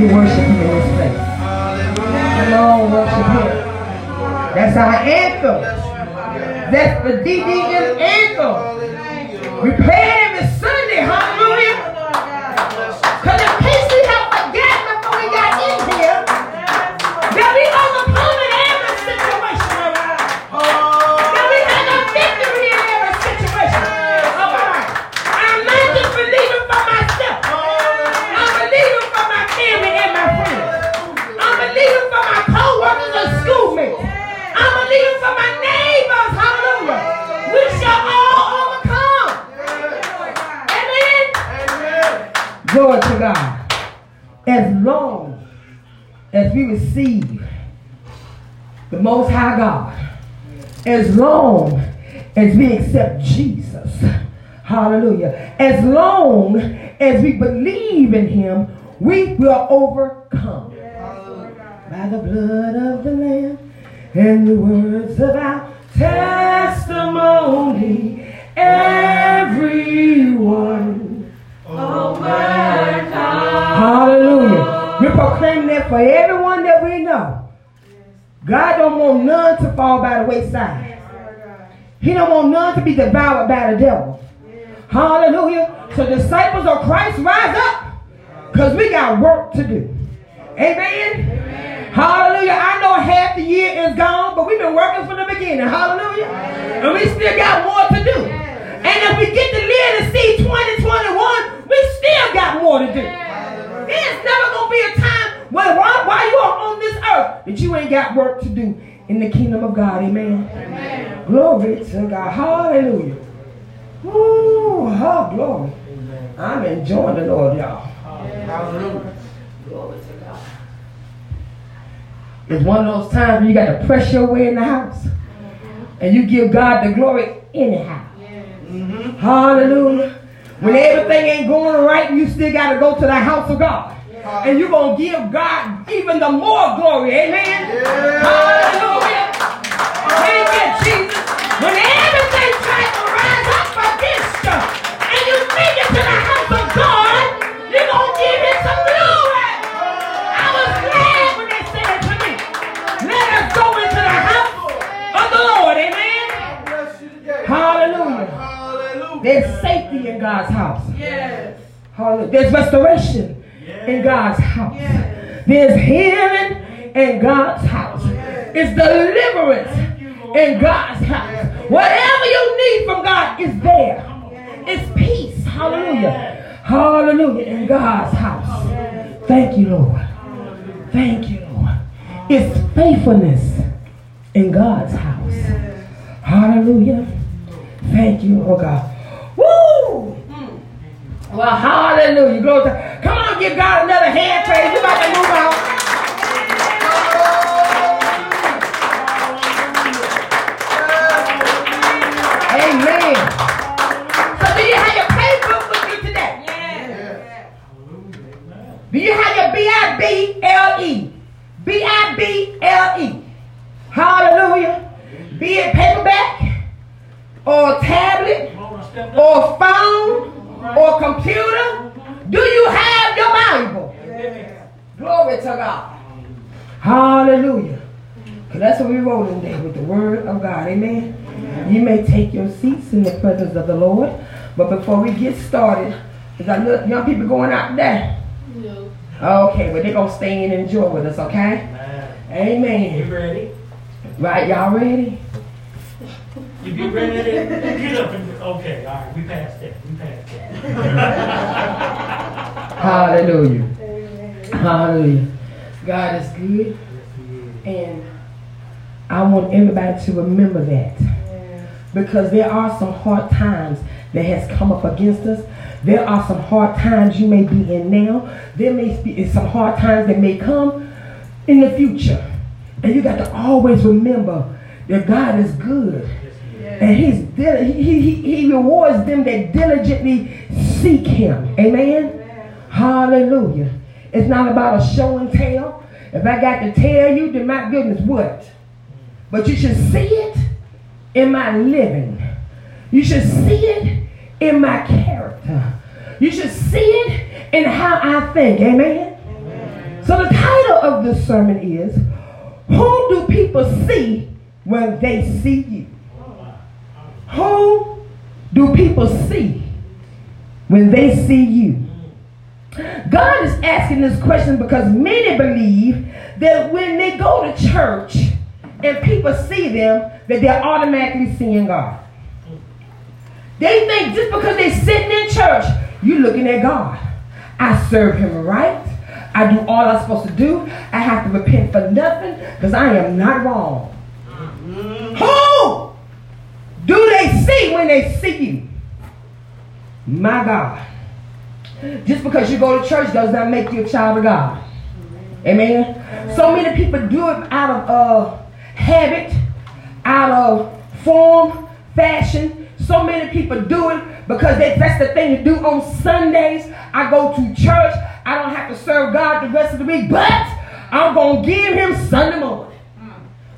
to worship him in this place. On, worship him. That's our anthem. That's the DDM anthem. We Glory to God. As long as we receive the Most High God, as long as we accept Jesus, hallelujah, as long as we believe in Him, we will overcome by the blood of the Lamb and the words of our testimony. Everyone Hallelujah. We proclaim that for everyone that we know. God don't want none to fall by the wayside. He don't want none to be devoured by the devil. Hallelujah. So disciples of Christ, rise up. Because we got work to do. Amen. Hallelujah. I know half the year is gone, but we've been working from the beginning. Hallelujah. And we still got more to do. And if we get to live to see 2021, we still got more to do. There's never going to be a time when while, while you are on this earth that you ain't got work to do in the kingdom of God. Amen. Amen. Glory to God. Hallelujah. Ooh, oh, glory. I'm enjoying the Lord, y'all. Hallelujah. Glory to God. It's one of those times when you got to press your way in the house. And you give God the glory anyhow. Mm-hmm. Hallelujah. When everything ain't going right, you still got to go to the house of God. And you're going to give God even the more glory. Amen. Hallelujah. Thank you, Jesus. When everything tries to rise up against you Hallelujah. There's restoration in God's house. There's healing in God's house. It's deliverance in God's house. Whatever you need from God is there. It's peace. Hallelujah. Hallelujah. In God's house. Thank you, Lord. Thank you, Lord. It's faithfulness in God's house. Hallelujah. Thank you, oh God. Well, hallelujah. Glory to Come on, give God another hand praise. We're about to move on. Amen. So do you have your paper with you today? Do you have your B-I-B-L-E? B-I-B-L-E. Hallelujah. Be it paperback or tablet or phone or computer. Do you have your Bible? Glory to God. Hallelujah. Because that's what we're rolling today with the word of God. Amen. You may take your seats in the presence of the Lord. But before we get started, is got little young people going out there? No. Okay, well, they're going to stay in and enjoy with us, okay? Amen. You ready? Right, y'all ready? You get ready? Get up and, okay, all right, we passed that, we passed Hallelujah. Hallelujah. God is good. And I want everybody to remember that. Because there are some hard times that has come up against us. There are some hard times you may be in now. There may be some hard times that may come in the future. And you got to always remember that God is good. And he's he, he, he rewards them that diligently seek him. Amen. Hallelujah. It's not about a show and tell. If I got to tell you, then my goodness, what? But you should see it in my living. You should see it in my character. You should see it in how I think. Amen. Amen. So the title of this sermon is who do people see when they see you? Who do people see when they see you? God is asking this question because many believe that when they go to church and people see them, that they're automatically seeing God. They think just because they're sitting in church, you're looking at God. I serve him right. I do all I'm supposed to do. I have to repent for nothing because I am not wrong. Mm-hmm. Do they see when they see you? My God. Just because you go to church does not make you a child of God. Amen. Amen. So many people do it out of uh, habit, out of form, fashion. So many people do it because they, that's the thing to do on Sundays. I go to church. I don't have to serve God the rest of the week, but I'm going to give him Sunday morning.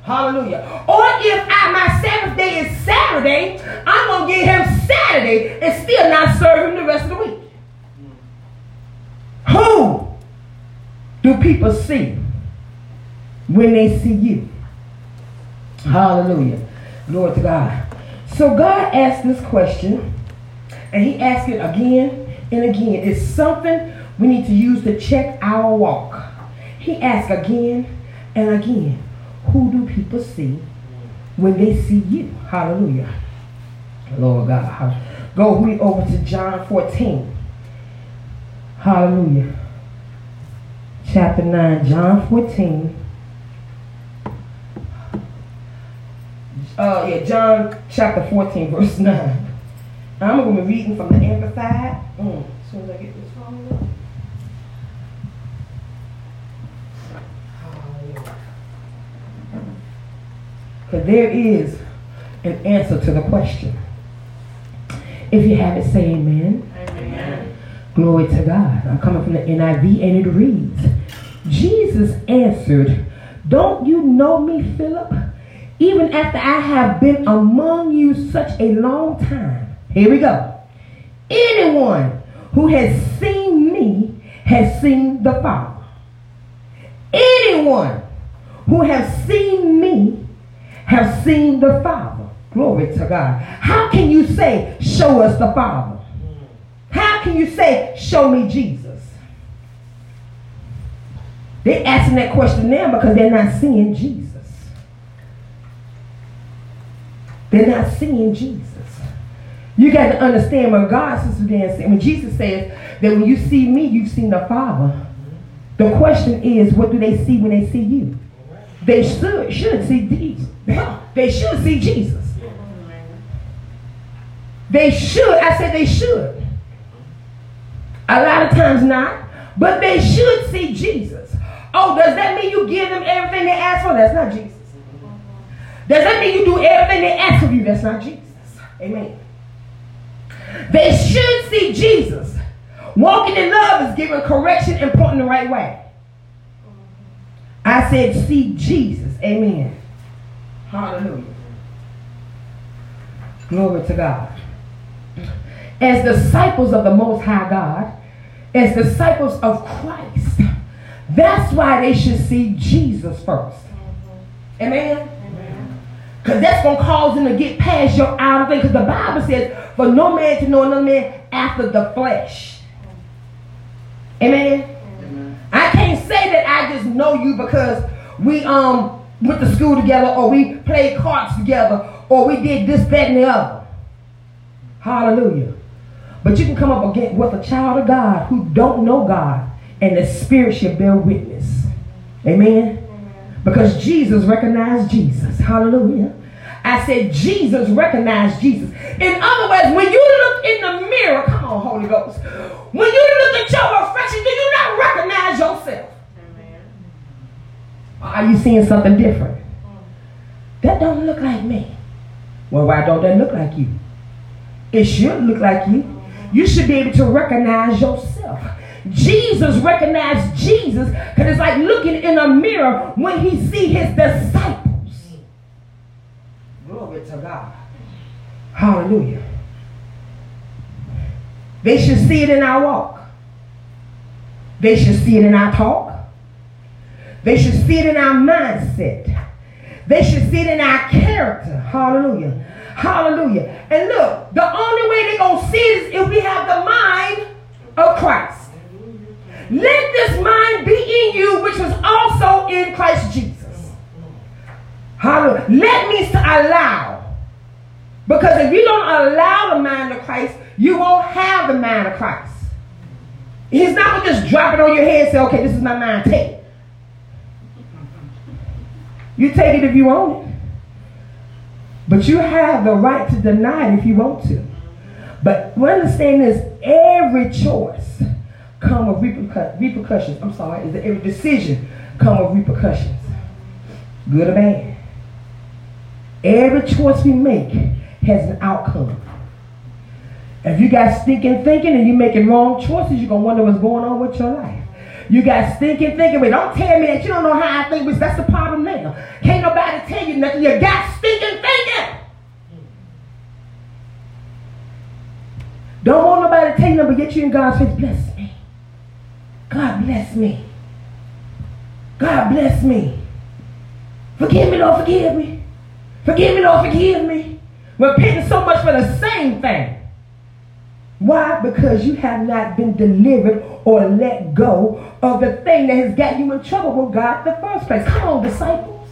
Hallelujah. Or if I, my Sabbath day is Saturday, I'm going to give him Saturday and still not serve him the rest of the week. Who do people see when they see you? Hallelujah. Glory to God. So God asked this question, and he asked it again and again. It's something we need to use to check our walk. He asked again and again, who do people see when they see you? Hallelujah. Lord God. Go with me over to John 14. Hallelujah. Chapter 9, John 14. Uh, yeah, John chapter 14, verse 9. I'm going to be reading from the Amplified. Mm, as soon as I get this phone Because there is an answer to the question. If you have it, say amen. Amen. Glory to God. I'm coming from the NIV and it reads, Jesus answered, Don't you know me, Philip? Even after I have been among you such a long time. Here we go. Anyone who has seen me has seen the Father. Anyone who has seen me has seen the Father. Glory to God. How can you say, show us the Father? How can you say, show me Jesus? They're asking that question now because they're not seeing Jesus. They're not seeing Jesus. You got to understand when God, Sister when Jesus says that when you see me, you've seen the Father. The question is, what do they see when they see you? They should, should see Jesus. They should see Jesus. They should. I said they should. A lot of times not. But they should see Jesus. Oh, does that mean you give them everything they ask for? That's not Jesus. Does that mean you do everything they ask of you? That's not Jesus. Amen. They should see Jesus. Walking in love is giving correction and pointing the right way. I said, see Jesus. Amen. Hallelujah. Glory to God as disciples of the Most High God, as disciples of Christ. That's why they should see Jesus 1st Amen? Because that's going to cause them to get past your outer thing. Because the Bible says, for no man to know another man after the flesh. Amen? Amen? I can't say that I just know you because we um went to school together or we played cards together or we did this, that, and the other. Hallelujah. But you can come up against with a child of God who don't know God, and the Spirit should bear witness. Amen. Because Jesus recognized Jesus. Hallelujah. I said Jesus recognized Jesus. In other words, when you look in the mirror, come on, Holy Ghost. When you look at your reflection, do you not recognize yourself? Are you seeing something different? That don't look like me. Well, why don't that look like you? It should look like you. You should be able to recognize yourself. Jesus recognized Jesus because it's like looking in a mirror when he see his disciples. Glory to God. Hallelujah. They should see it in our walk. They should see it in our talk. They should see it in our mindset. They should see it in our character. Hallelujah. Hallelujah. And look, the only way they're going to see it is if we have the mind of Christ. Let this mind be in you, which was also in Christ Jesus. Hallelujah. Let me allow. Because if you don't allow the mind of Christ, you won't have the mind of Christ. He's not going to just drop it on your head and say, okay, this is my mind. Take. You take it if you want it. But you have the right to deny it if you want to. But understand this, every choice come with repercu- repercussions. I'm sorry, is every decision come with repercussions. Good or bad. Every choice we make has an outcome. If you got stinking thinking and you're making wrong choices, you're going to wonder what's going on with your life. You got stinking thinking, but don't tell me that you don't know how I think, because that's the problem now. Can't nobody tell you nothing. You got stinking thinking. Don't want nobody to tell you nothing, but get you in God's face. Bless me. God bless me. God bless me. Forgive me, Lord, forgive me. Forgive me, Lord, forgive me. Repenting so much for the same thing. Why? Because you have not been delivered or let go of the thing that has got you in trouble with God in the first place. Come on, disciples.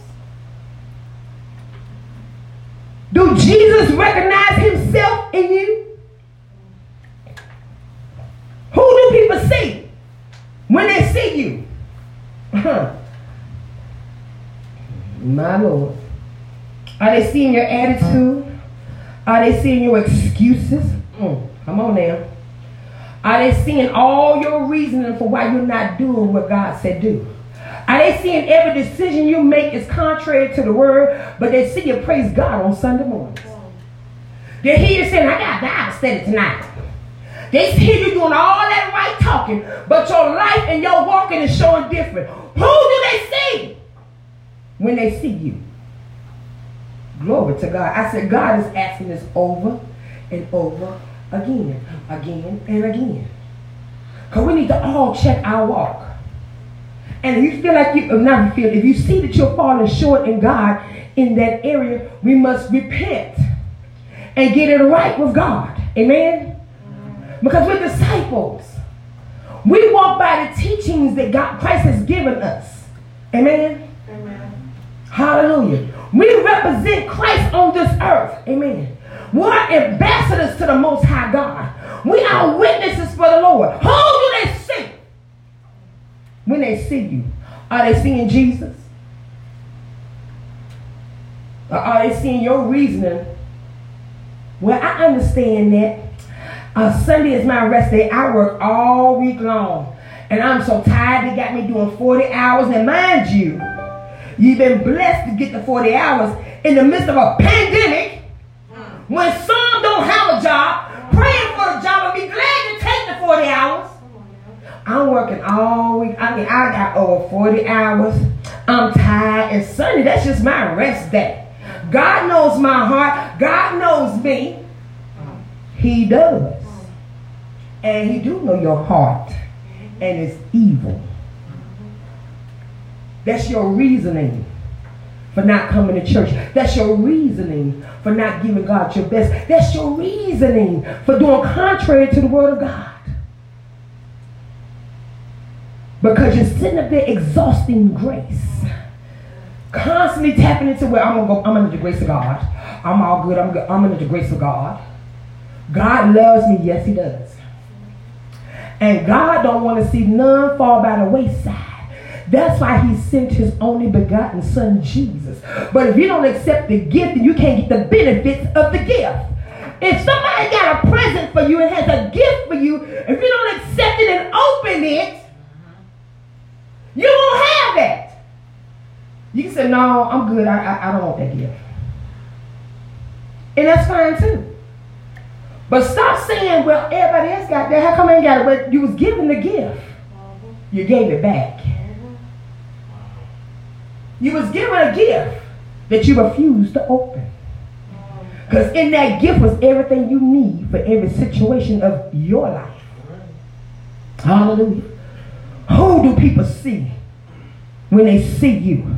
Do Jesus recognize himself in you? Who do people see when they see you? My Lord. Are they seeing your attitude? Are they seeing your excuses? Mm. Come on now. Are they seeing all your reasoning for why you're not doing what God said do? Are they seeing every decision you make is contrary to the word, but they see you praise God on Sunday mornings? They hear you saying, I got Bible study tonight. They hear you doing all that right talking, but your life and your walking is showing different. Who do they see when they see you? Glory to God. I said, God is asking this over and over again, again, and again. Because we need to all check our walk. And if you feel like you, uh, not feel, if you see that you're falling short in God in that area, we must repent and get it right with God. Amen? Because we're disciples. We walk by the teachings that God, Christ has given us. Amen? Amen. Hallelujah. We represent Christ on this earth. Amen. We're ambassadors to the Most High God. We are witnesses for the Lord. Who do they see when they see you? Are they seeing Jesus? Or are they seeing your reasoning? Well, I understand that. Uh, Sunday is my rest day. I work all week long. And I'm so tired, they got me doing 40 hours. And mind you, you've been blessed to get the 40 hours in the midst of a pandemic when some don't have a job, praying for a job and be glad to take the 40 hours. I'm working all week. I mean, I got over 40 hours. I'm tired. And Sunday, that's just my rest day. God knows my heart. God knows me. He does. And he do know your heart. And it's evil. That's your reasoning for not coming to church. That's your reasoning for not giving God your best. That's your reasoning for doing contrary to the word of God. Because you're sitting up there exhausting grace. Constantly tapping into where I'm gonna go, I'm under the grace of God. I'm all good, I'm good, I'm under the grace of God. God loves me, yes he does. And God don't want to see none fall by the wayside. That's why he sent his only begotten son, Jesus. But if you don't accept the gift, then you can't get the benefits of the gift. If somebody got a present for you and has a gift for you, if you don't accept it and open it, you won't have it. You can say, no, I'm good. I, I, I don't want that gift. And that's fine too. But stop saying, well, everybody else got that. How come I ain't got it? But you was given the gift. You gave it back. You was given a gift that you refused to open. Because in that gift was everything you need for every situation of your life. Hallelujah. Who do people see when they see you?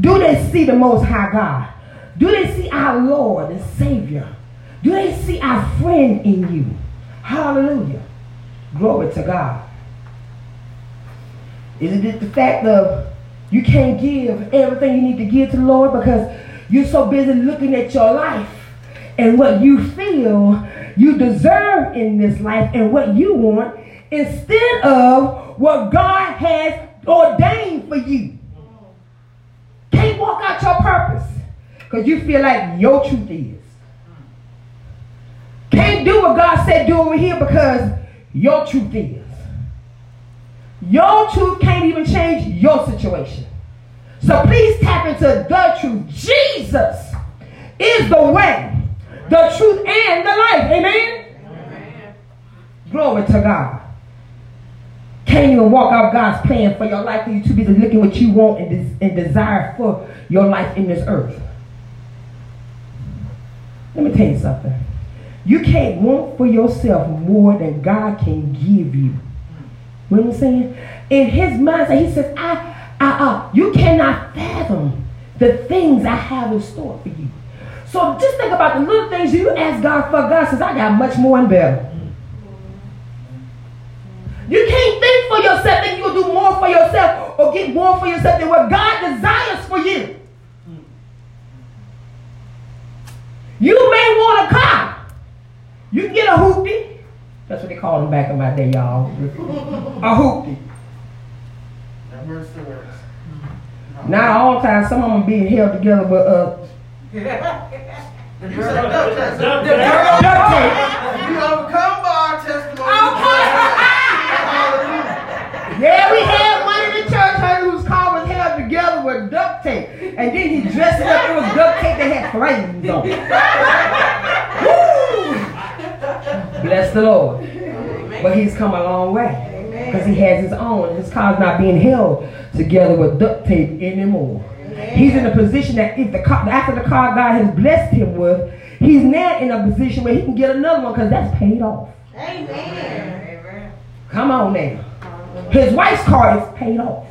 Do they see the Most High God? Do they see our Lord and Savior? Do they see our friend in you? Hallelujah. Glory to God. Isn't it the fact of you can't give everything you need to give to the Lord because you're so busy looking at your life and what you feel you deserve in this life and what you want instead of what God has ordained for you. Can't walk out your purpose because you feel like your truth is. Can't do what God said do over here because your truth is. Your truth can't even change your situation. So please tap into the truth. Jesus is the way, the truth, and the life. Amen? Amen. Glory to God. Can't even walk out God's plan for your life for you to be looking what you want and, des- and desire for your life in this earth. Let me tell you something. You can't want for yourself more than God can give you. You know what I'm saying? In his mindset, he says, I, I, uh, you cannot fathom the things I have in store for you. So just think about the little things you ask God for. God says, I got much more and better. You can't think for yourself that you'll do more for yourself or get more for yourself than what God desires for you. You may want a car. You can get a hoopty. That's what they call them back in my day, y'all. a hoopty. Now all the time, some of them being held together with uh, duct tape. You overcome by our testimony. Okay. Yeah, we had one in the church honey, whose car was held together with duct tape. And then he dressed it up. It was duct tape that had flames on it. Woo! Bless the Lord. But he's come a long way. Because he has his own. His car's not being held together with duct tape anymore. He's in a position that if the car, after the car God has blessed him with, he's now in a position where he can get another one because that's paid off. Amen. Come on now. His wife's car is paid off.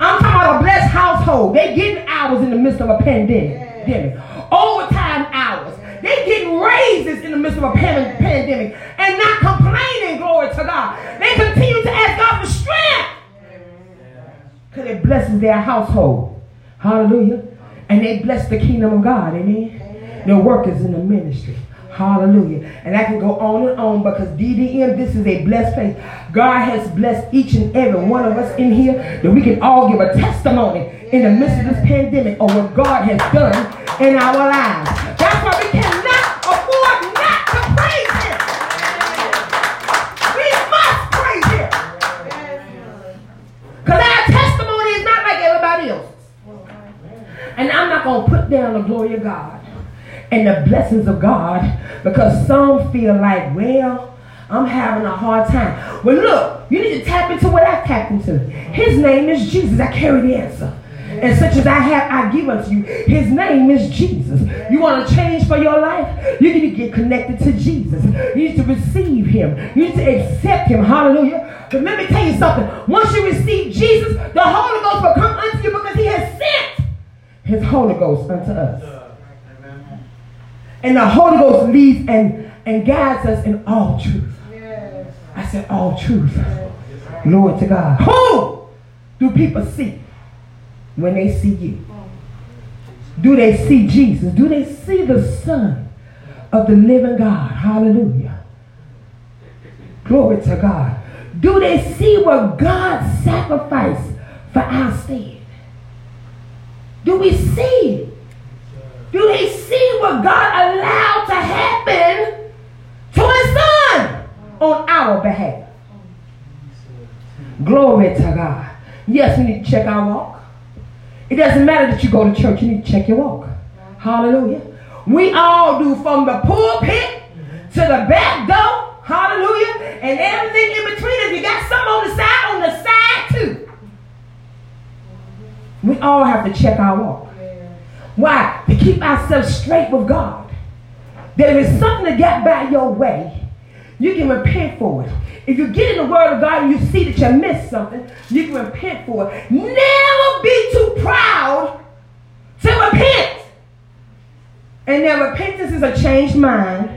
I'm talking about a blessed household. They're getting hours in the midst of a pandemic. pandemic. Overtime hours. They getting raises in the midst of a pandemic and not complaining, glory to God. They continue to ask God for strength. Because it blesses their household. Hallelujah. And they bless the kingdom of God. Amen. They're workers in the ministry. Hallelujah. And I can go on and on because DDM, this is a blessed place. God has blessed each and every one of us in here that we can all give a testimony in the midst of this pandemic of what God has done in our lives. That's why we cannot afford not to praise Him. We must praise Him. Because our testimony is not like everybody else's. And I'm not going to put down the glory of God and the blessings of God because some feel like, well, I'm having a hard time. Well, look, you need to tap into what I tapped into. His name is Jesus. I carry the answer. And such as I have, I give unto you. His name is Jesus. You want to change for your life? You need to get connected to Jesus. You need to receive him. You need to accept him. Hallelujah. But let me tell you something. Once you receive Jesus, the Holy Ghost will come unto you because his Holy Ghost unto us. And the Holy Ghost leads and, and guides us in all truth. Yes. I said all truth. Glory to God. Who do people see when they see you? Hmm. Do they see Jesus? Do they see the Son of the living God? Hallelujah. Glory to God. Do they see what God sacrificed for our sin? Do we see? Do they see what God allowed to happen to his son on our behalf? Glory to God. Yes, we need to check our walk. It doesn't matter that you go to church, you need to check your walk. Hallelujah. We all do from the pulpit to the back door. Hallelujah. And everything in between. If you got some on the side, on the side too. We all have to check our walk. Why? To keep ourselves straight with God. That if it's something that got by your way, you can repent for it. If you get in the Word of God and you see that you missed something, you can repent for it. Never be too proud to repent. And their repentance is a changed mind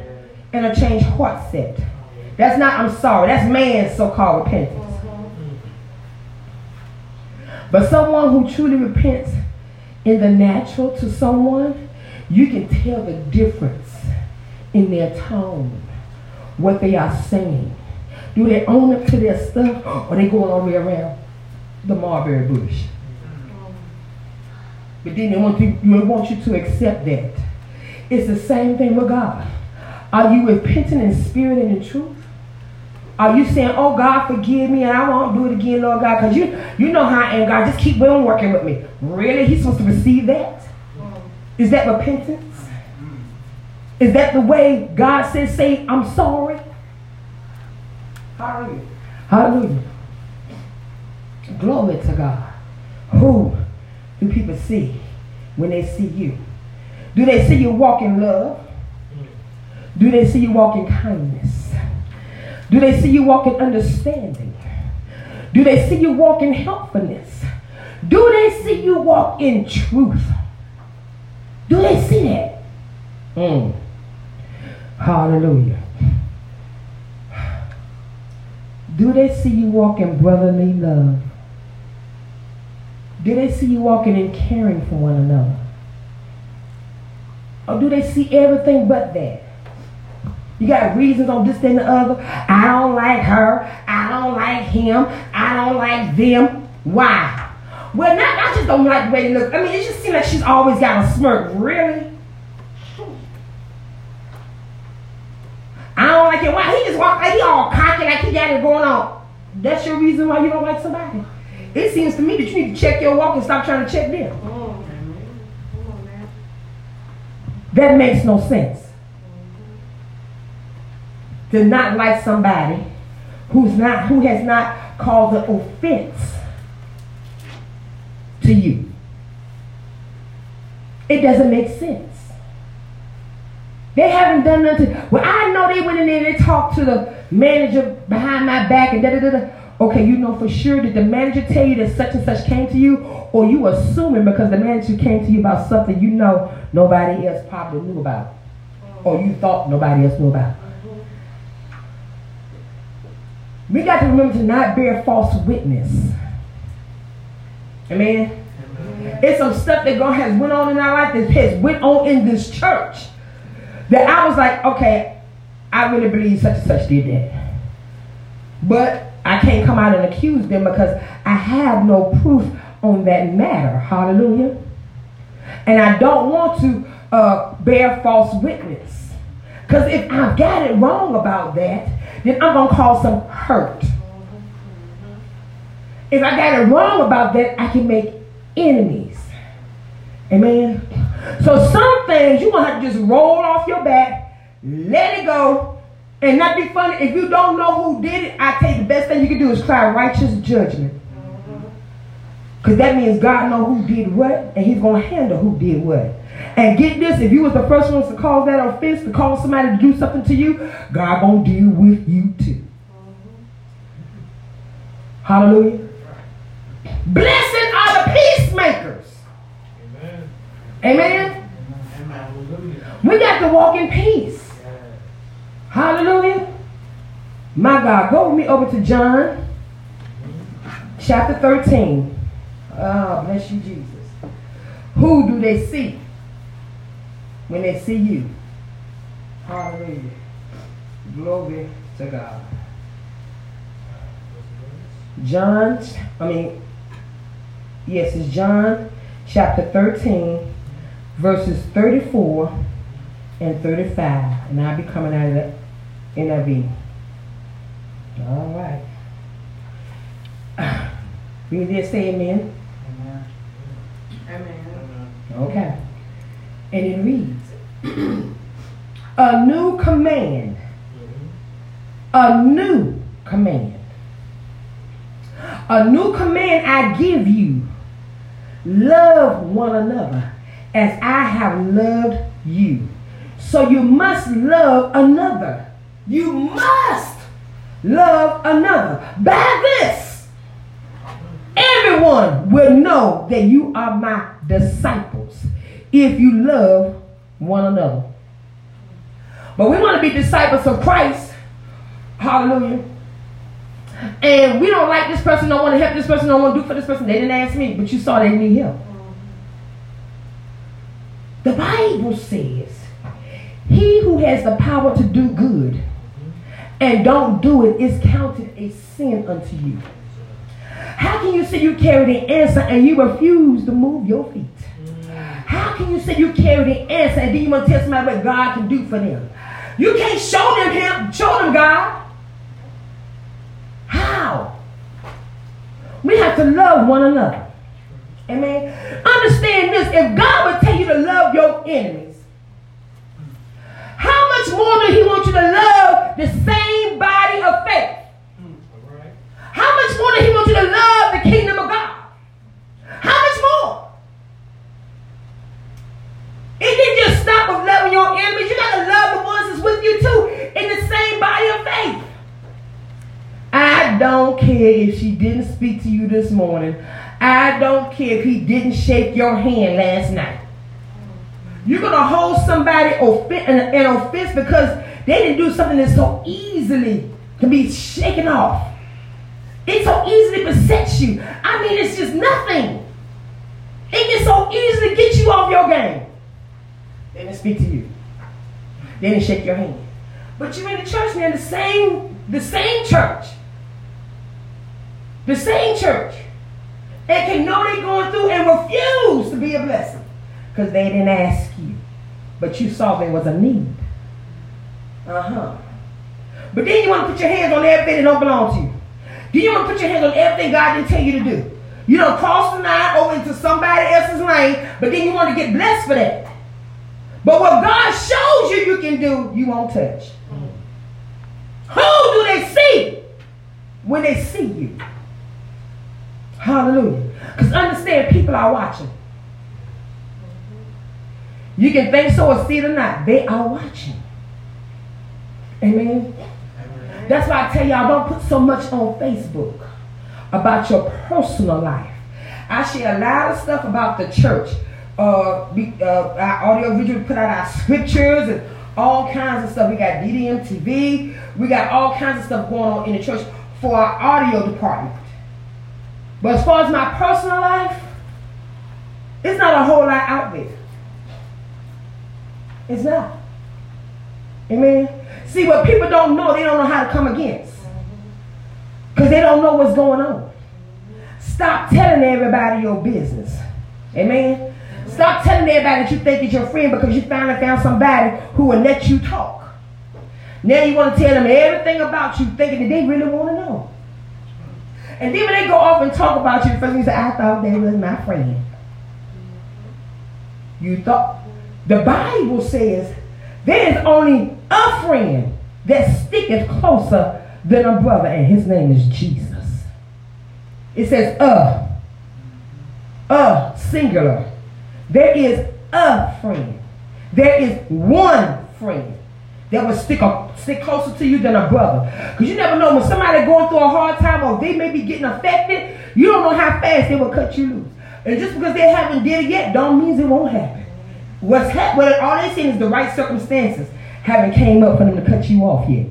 and a changed heart set. That's not, I'm sorry, that's man's so called repentance. But someone who truly repents in the natural to someone, you can tell the difference in their tone, what they are saying. Do they own up to their stuff or they going all the way around the mulberry bush? But then they want, you, they want you to accept that. It's the same thing with God. Are you repenting in spirit and in truth? Are you saying, oh God, forgive me and I won't do it again, Lord God? Because you, you know how I am, God. Just keep on working with me. Really? He's supposed to receive that? Is that repentance? Is that the way God says, say, I'm sorry? Hallelujah. Hallelujah. Glory to God. Who do people see when they see you? Do they see you walk in love? Do they see you walk in kindness? Do they see you walk in understanding? Do they see you walk in helpfulness? Do they see you walk in truth? Do they see that? Mm. Hallelujah. Do they see you walk in brotherly love? Do they see you walking in caring for one another? Or do they see everything but that? You got reasons on this and the other. I don't like her. I don't like him. I don't like them. Why? Well, not, I just don't like the way they look. I mean, it just seems like she's always got a smirk. Really? I don't like it. Why? He just walk like he all cocky, like he got it going on. That's your reason why you don't like somebody. It seems to me that you need to check your walk and stop trying to check them. That makes no sense to not like somebody who's not who has not caused an offense to you. It doesn't make sense. They haven't done nothing. Well, I know they went in there and they talked to the manager behind my back and da da da da. Okay, you know for sure did the manager tell you that such and such came to you, or you assuming because the manager came to you about something you know nobody else probably knew about, or you thought nobody else knew about. We got to remember to not bear false witness. Amen. Amen. It's some stuff that God has went on in our life that has went on in this church that I was like, okay, I really believe such and such did that. But I can't come out and accuse them because I have no proof on that matter. Hallelujah. And I don't want to uh, bear false witness. Because if I've got it wrong about that, then I'm going to cause some hurt. If I got it wrong about that, I can make enemies. Amen. So some things you're going to have to just roll off your back, let it go, and not be funny. If you don't know who did it, I tell you the best thing you can do is cry righteous judgment. Mm-hmm. Because that means God know who did what, and he's going to handle who did what. And get this, if you was the first ones to cause that offense, to cause somebody to do something to you, God gonna deal with you too. Hallelujah. Blessed are the peacemakers. Amen. Amen. Amen. We got to walk in peace. Hallelujah. My God, go with me over to John chapter 13. Oh, bless you, Jesus. Who do they see? When they see you. Hallelujah. Glory to God. John, I mean, yes, it's John chapter 13, verses 34 and 35. And I'll be coming out of the NIV. All right. We did say amen. Amen. Amen. Okay. And it reads, a new command, a new command, a new command I give you, love one another as I have loved you. So you must love another. You must love another. By this, everyone will know that you are my disciples if you love one another. But we want to be disciples of Christ. Hallelujah. And we don't like this person, don't want to help this person, don't want to do for this person. They didn't ask me, but you saw they need help. The Bible says, He who has the power to do good and don't do it is counted a sin unto you. How can you say you carry the answer and you refuse to move your feet? How can you say you carry the answer and then you want to tell somebody what God can do for them? You can't show them Him, show them God. How? We have to love one another. Amen. Understand this. If God would tell you to love your enemies, how much more do He want you to love the same body of faith? How much more do He want you to love the kingdom of God? How much more? It didn't just stop loving your enemies. You got to love the ones that's with you too in the same body of faith. I don't care if she didn't speak to you this morning. I don't care if he didn't shake your hand last night. You're going to hold somebody in offense because they didn't do something that so easily can be shaken off. It so easily besets you. I mean, it's just nothing. It can so easily get you off your game. They didn't speak to you. They didn't shake your hand. But you're in the church, man, the same, the same church. The same church. And can know they're going through and refuse to be a blessing. Because they didn't ask you. But you saw there was a need. Uh-huh. But then you want to put your hands on everything that don't belong to you. Then you want to put your hands on everything God didn't tell you to do. You don't cross the line over into somebody else's lane, but then you want to get blessed for that. But what God shows you you can do, you won't touch. Who do they see when they see you? Hallelujah. Because understand, people are watching. You can think so or see it or not. They are watching. Amen. That's why I tell y'all don't put so much on Facebook about your personal life. I share a lot of stuff about the church. Uh, we, uh, our audio visual put out our scriptures and all kinds of stuff. We got DDM TV. We got all kinds of stuff going on in the church for our audio department. But as far as my personal life, it's not a whole lot out there. It's not. Amen. See, what people don't know, they don't know how to come against. Because they don't know what's going on. Stop telling everybody your business. Amen. Stop telling everybody that you think is your friend because you finally found somebody who will let you talk. Now you want to tell them everything about you thinking that they really want to know. And then when they go off and talk about you, first you say, I thought they was my friend. You thought. The Bible says there is only a friend that sticketh closer than a brother, and his name is Jesus. It says, uh, uh, singular. There is a friend. There is one friend that will stick, a, stick closer to you than a brother. Because you never know when somebody going through a hard time or they may be getting affected, you don't know how fast they will cut you loose. And just because they haven't did it yet, don't mean it won't happen. What's ha- what all they saying is the right circumstances haven't came up for them to cut you off yet.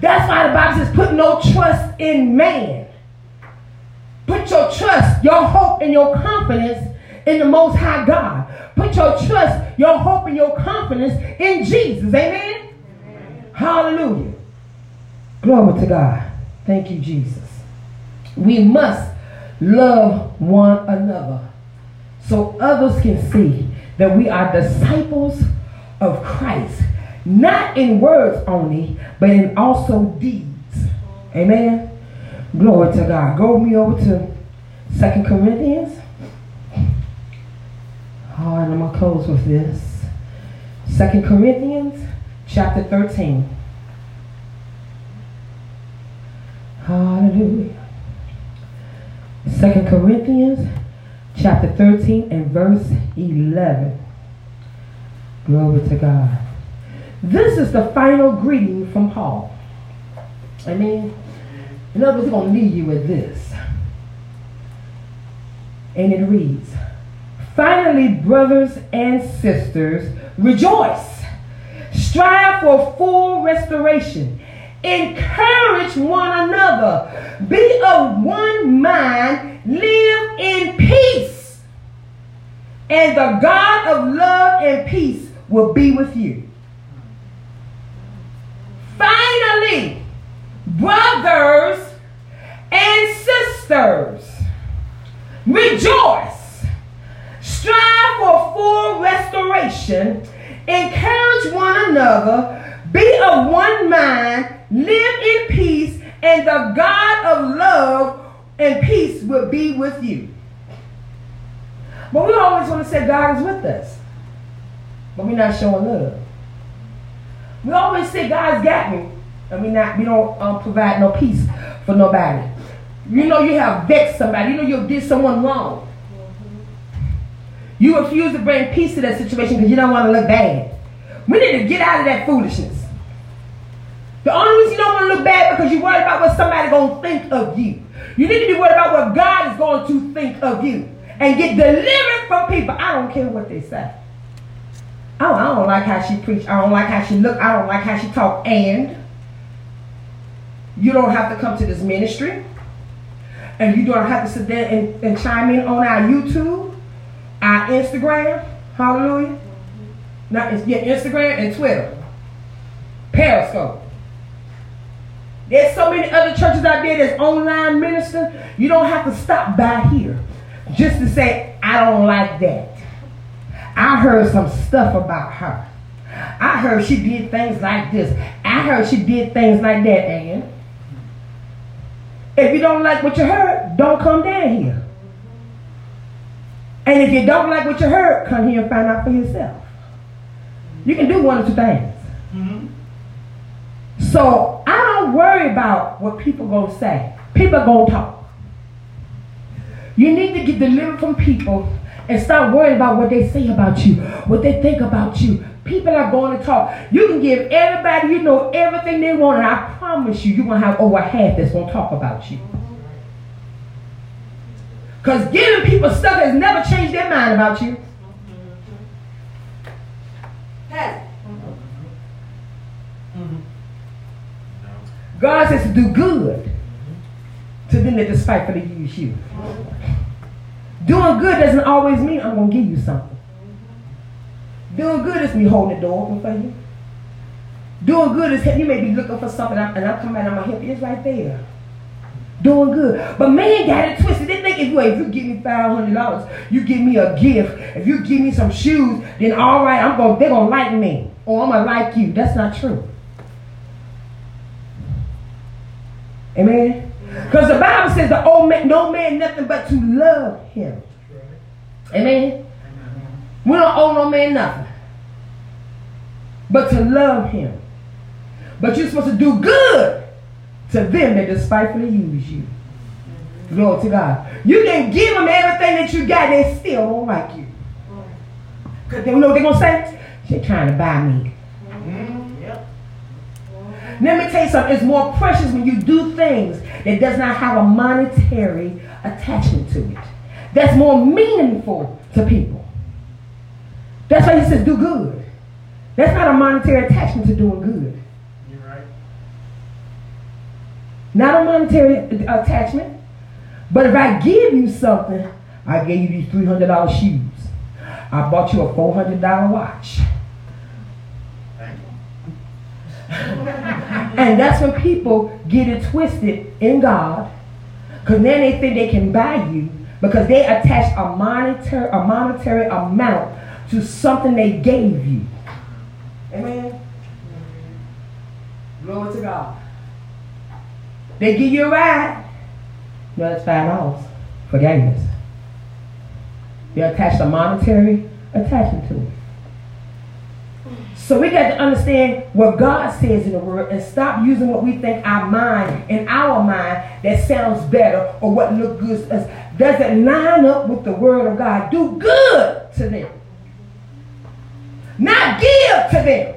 That's why the Bible says, put no trust in man. Put your trust, your hope, and your confidence in the Most High God. Put your trust, your hope, and your confidence in Jesus. Amen? Amen. Hallelujah. Glory to God. Thank you, Jesus. We must love one another so others can see that we are disciples of Christ, not in words only, but in also deeds. Amen. Glory to God. Go me over to Second Corinthians. Oh, and I'm going to close with this. Second Corinthians chapter 13. Hallelujah. Second Corinthians chapter 13 and verse 11. Glory to God. This is the final greeting from Paul. Amen. In other words, going to leave you with this. And it reads, Finally, brothers and sisters, rejoice. Strive for full restoration. Encourage one another. Be of one mind. Live in peace. And the God of love and peace will be with you. Finally, brothers and sisters, rejoice. Strive for full restoration. Encourage one another. Be of one mind. Live in peace. And the God of love and peace will be with you. But we always want to say God is with us. But we're not showing love. We always say God's got me. And we not we don't um, provide no peace for nobody. You know you have vexed somebody. You know you did someone wrong. You refuse to bring peace to that situation because you don't want to look bad. We need to get out of that foolishness. The only reason you don't want to look bad because you're worried about what somebody's going to think of you. You need to be worried about what God is going to think of you. And get delivered from people. I don't care what they say. I don't, I don't like how she preach. I don't like how she look. I don't like how she talk. And you don't have to come to this ministry. And you don't have to sit there and, and chime in on our YouTube, our Instagram. Hallelujah. Not yeah, Instagram and Twitter. Periscope. There's so many other churches out there that's online minister. You don't have to stop by here just to say, I don't like that. I heard some stuff about her. I heard she did things like this. I heard she did things like that, and if you don't like what you heard, don't come down here. And if you don't like what you heard, come here and find out for yourself. You can do one or two things. Mm-hmm. So I don't worry about what people gonna say. People gonna talk. You need to get delivered from people and stop worrying about what they say about you, what they think about you. People are going to talk. You can give everybody you know everything they want, and I promise you, you're going to have over half that's going to talk about you. Because giving people stuff has never changed their mind about you. God says to do good to them that despitefully use you. Doing good doesn't always mean I'm going to give you something. Doing good is me holding the door open for you. Doing good is you may be looking for something and I'm coming and I'm going to help you. It's right there. Doing good. But man got it twisted. They think if you, if you give me $500, you give me a gift. If you give me some shoes, then all right, I'm gonna they're going to like me. Oh, or I'm going to like you. That's not true. Amen. Because the Bible says the old man, no man nothing but to love him. Amen. We don't owe no man nothing. But to love him. But you're supposed to do good to them that despitefully use you. Glory to God. You can give them everything that you got, and they still don't like you. Because they know what they're going to say? They're trying to buy me. Let me tell you something. It's more precious when you do things that does not have a monetary attachment to it. That's more meaningful to people. That's why he says do good. That's not a monetary attachment to doing good. You're right. Not a monetary attachment. But if I give you something, I gave you these $300 shoes. I bought you a $400 watch. and that's when people get it twisted in God. Because then they think they can buy you because they attach a monetary, a monetary amount to something they gave you. Amen. Glory to God. They give you a ride. No, that's five dollars for gas. They attach a monetary attachment to it. So we got to understand what God says in the word and stop using what we think our mind in our mind that sounds better or what looks good to us doesn't line up with the word of God. Do good to them. Not give to them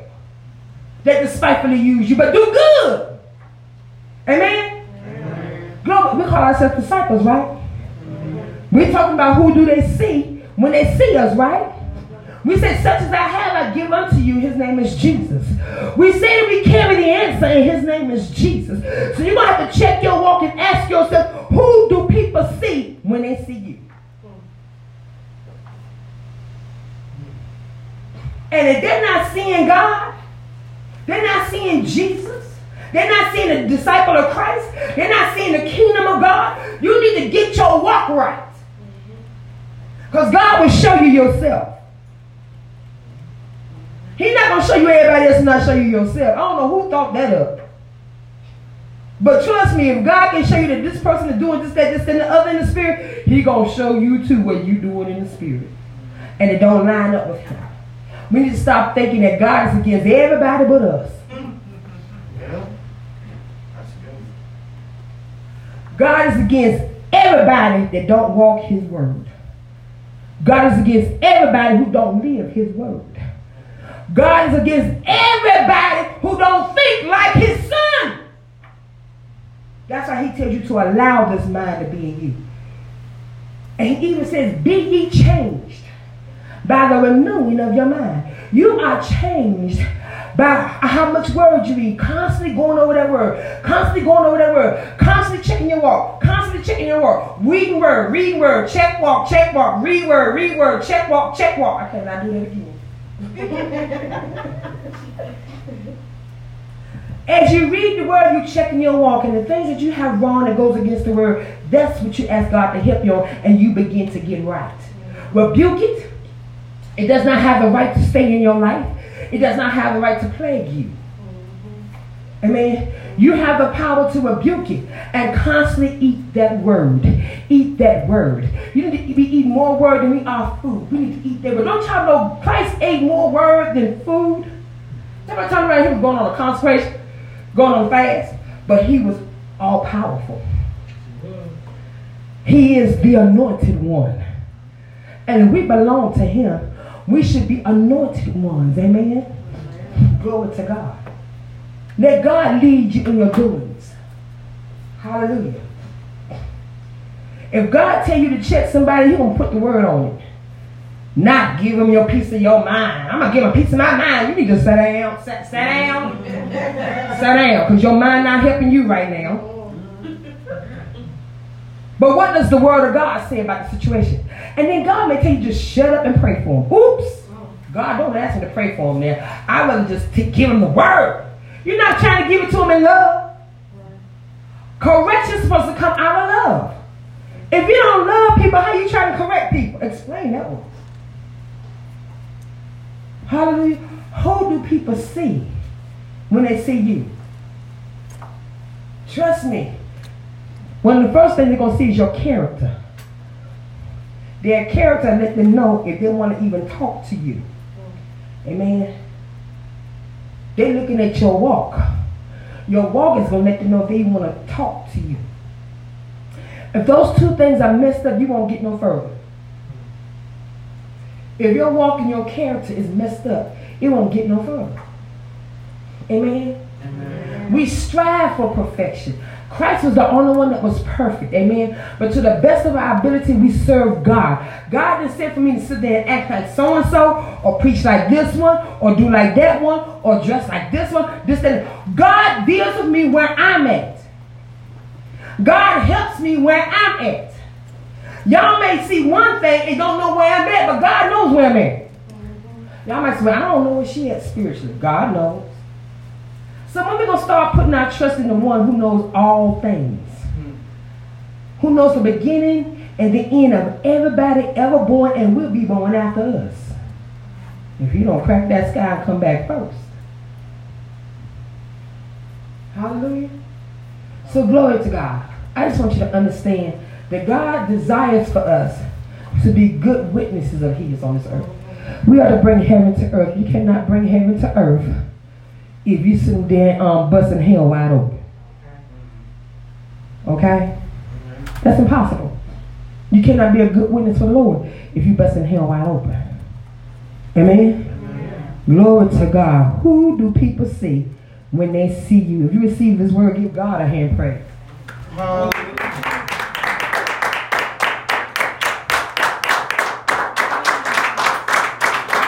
that despitefully use you, but do good. Amen? Amen. we call ourselves disciples, right? We're talking about who do they see when they see us, right? We said, such as I have, I give unto you. His name is Jesus. We say that we carry the answer, and his name is Jesus. So you're going to have to check your walk and ask yourself, who do people see when they see you? And if they're not seeing God, they're not seeing Jesus, they're not seeing the disciple of Christ, they're not seeing the kingdom of God, you need to get your walk right. Because God will show you yourself. He's not going to show you everybody else and not show you yourself. I don't know who thought that up. But trust me, if God can show you that this person is doing this, that, this, and the other in the spirit, he to show you too what you doing in the spirit. And it don't line up with him. We need to stop thinking that God is against everybody but us. God is against everybody that don't walk his word. God is against everybody who don't live his word. God is against everybody who don't think like his son. That's why he tells you to allow this mind to be in you. And he even says, be ye changed by the renewing of your mind. You are changed by how much word you read, constantly going over that word, constantly going over that word, constantly checking your walk, constantly checking your walk, reading word, reading word, check walk, check walk, read word, read word, check walk, check walk. I cannot do that again. As you read the word, you checking your walk, and the things that you have wrong that goes against the word, that's what you ask God to help you on, and you begin to get right. Rebuke it. It does not have the right to stay in your life. It does not have the right to plague you. Amen. You have the power to rebuke it and constantly eat that word. Eat that word. You need to be eating more word than we are food. We need to eat that word. Don't y'all know Christ ate more word than food? Every time around he was going on a consecration, going on fast, but he was all powerful. He is the anointed one. And we belong to him. We should be anointed ones. Amen. Glory to God. Let God lead you in your doings. Hallelujah. If God tell you to check somebody, He gonna put the word on it. Not give him your piece of your mind. I'm gonna give him a piece of my mind. You need to sit down, sit, sit down, sit down, because your mind not helping you right now. But what does the word of God say about the situation? And then God may tell you just shut up and pray for him. Oops. God, don't ask me to pray for him there. I rather just t- give him the word. You're not trying to give it to him in love. Correction is supposed to come out of love. If you don't love people, how you trying to correct people? Explain that one. Hallelujah. Who do people see when they see you? Trust me. One of the first things they're going to see is your character. Their character let them know if they want to even talk to you. Mm. Amen. They're looking at your walk. Your walk is going to let them know if they want to talk to you. If those two things are messed up, you won't get no further. Mm. If your walk and your character is messed up, it won't get no further. Amen? Amen. We strive for perfection. Christ was the only one that was perfect. Amen. But to the best of our ability, we serve God. God didn't say for me to sit there and act like so and so, or preach like this one, or do like that one, or dress like this one. This and God deals with me where I'm at. God helps me where I'm at. Y'all may see one thing and don't know where I'm at, but God knows where I'm at. Y'all might say, I don't know where she at spiritually. God knows. So when we to start putting our trust in the one who knows all things, who knows the beginning and the end of everybody ever born and will be born after us. If you don't crack that sky and come back first. Hallelujah. So glory to God. I just want you to understand that God desires for us to be good witnesses of His on this earth. We are to bring heaven to earth. You cannot bring heaven to earth if you sitting there um, busting hell wide open. Okay? That's impossible. You cannot be a good witness for the Lord if you busting hell wide open. Amen? Amen? Glory to God. Who do people see when they see you. If you receive this word, give God a hand praise.